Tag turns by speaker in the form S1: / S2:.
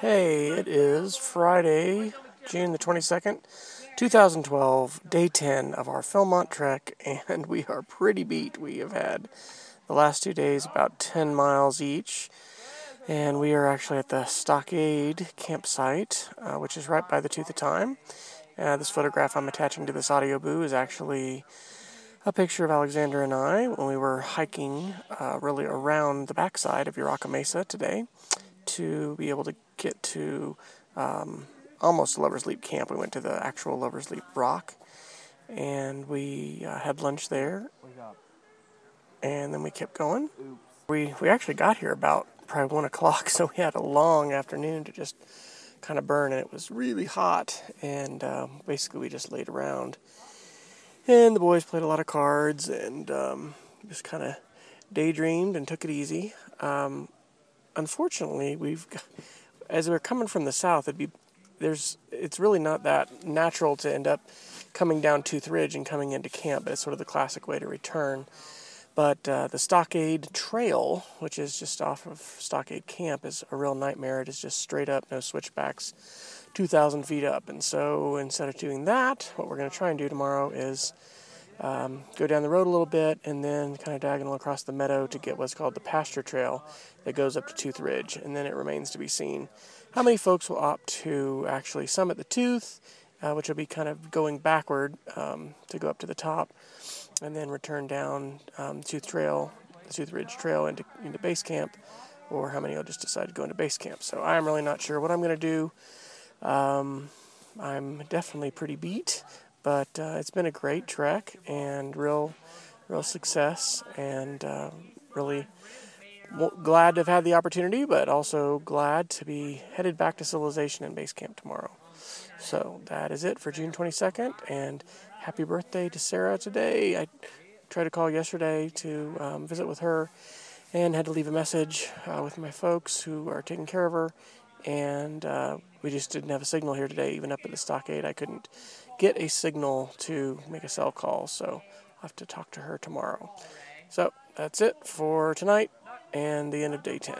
S1: Hey, it is Friday, June the 22nd, 2012, day 10 of our Philmont trek, and we are pretty beat. We have had the last two days about 10 miles each, and we are actually at the Stockade campsite, uh, which is right by the Tooth of Time. Uh, this photograph I'm attaching to this audio boo is actually a picture of Alexander and I when we were hiking uh, really around the backside of Urraca Mesa today to be able to get to um, almost Lover's Leap camp. We went to the actual Lover's Leap rock, and we uh, had lunch there. And then we kept going. We we actually got here about probably one o'clock, so we had a long afternoon to just kind of burn, and it was really hot. And um, basically, we just laid around, and the boys played a lot of cards, and um, just kind of daydreamed and took it easy. Um, unfortunately, we've as we're coming from the south, it'd be there's it's really not that natural to end up coming down Tooth Ridge and coming into camp, it's sort of the classic way to return. But uh, the Stockade Trail, which is just off of Stockade Camp, is a real nightmare. It is just straight up, no switchbacks, 2,000 feet up. And so instead of doing that, what we're going to try and do tomorrow is um, go down the road a little bit and then kind of diagonal across the meadow to get what's called the pasture trail that goes up to Tooth Ridge. And then it remains to be seen how many folks will opt to actually summit the tooth, uh, which will be kind of going backward um, to go up to the top, and then return down um, Tooth Trail, the Tooth Ridge Trail into, into base camp, or how many will just decide to go into base camp. So I'm really not sure what I'm going to do. Um, I'm definitely pretty beat. But uh, it's been a great trek and real, real success, and uh, really glad to have had the opportunity, but also glad to be headed back to civilization and base camp tomorrow. So that is it for June 22nd, and happy birthday to Sarah today. I tried to call yesterday to um, visit with her and had to leave a message uh, with my folks who are taking care of her and uh, we just didn't have a signal here today. Even up at the stockade, I couldn't get a signal to make a cell call, so I'll have to talk to her tomorrow. So that's it for tonight and the end of day 10.